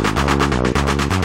Thank